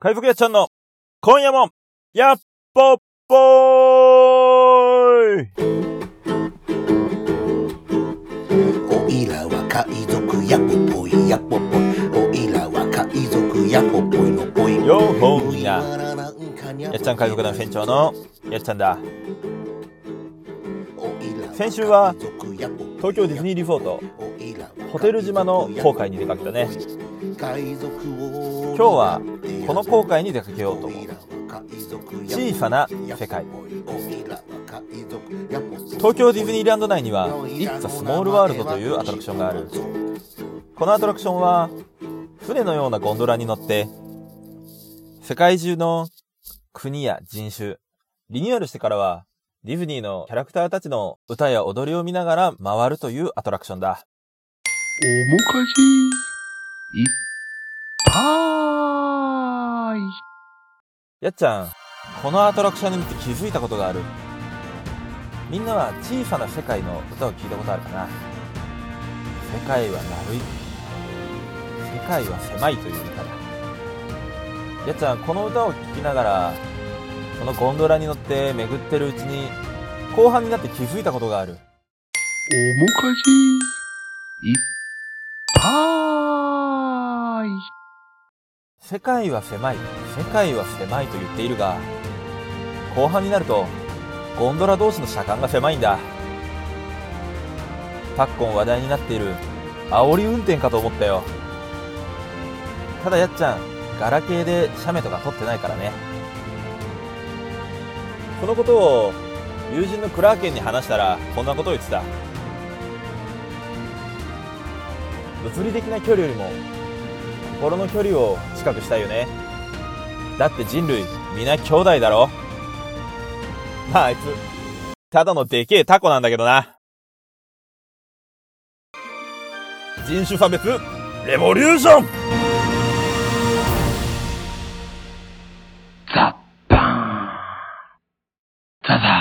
海賊やっちゃんの、今夜も、やっぽっぽーいおいらは海賊やっぽぽいやっぽぽいおいらは海賊やっぽぽいのぽいよーほーみんな。やっちゃん海賊団船長の、やっちゃんだ。先週は東京ディズニーリゾート、ホテル島の航海に出かけたね。今日はこの航海に出かけようと思う。小さな世界。東京ディズニーランド内には「It's a Small World」というアトラクションがある。このアトラクションは船のようなゴンドラに乗って世界中の国や人種リニューアルしてからはディズニーのキャラクターたちの歌や踊りを見ながら回るというアトラクションだ。おもかじいっぱい。やっちゃん、このアトラクションに見て気づいたことがある。みんなは小さな世界の歌を聞いたことあるかな世界は丸い。世界は狭いという歌だ。やっちゃん、この歌を聴きながら、そのゴンドラに乗って巡ってるうちに、後半になって気づいたことがある。おもかじいっぱい。世界は狭い、世界は狭いと言っているが、後半になると、ゴンドラ同士の車間が狭いんだ。昨今話題になっている、煽り運転かと思ったよ。ただやっちゃん、ガラケーで写メとか撮ってないからね。このことを、友人のクラーケンに話したら、こんなことを言ってた。物理的な距離よりも、心の距離を近くしたいよね。だって人類皆兄弟だろ。まああいつただのでけえタコなんだけどな。人種差別レボリューション。ザッパーン。ザザ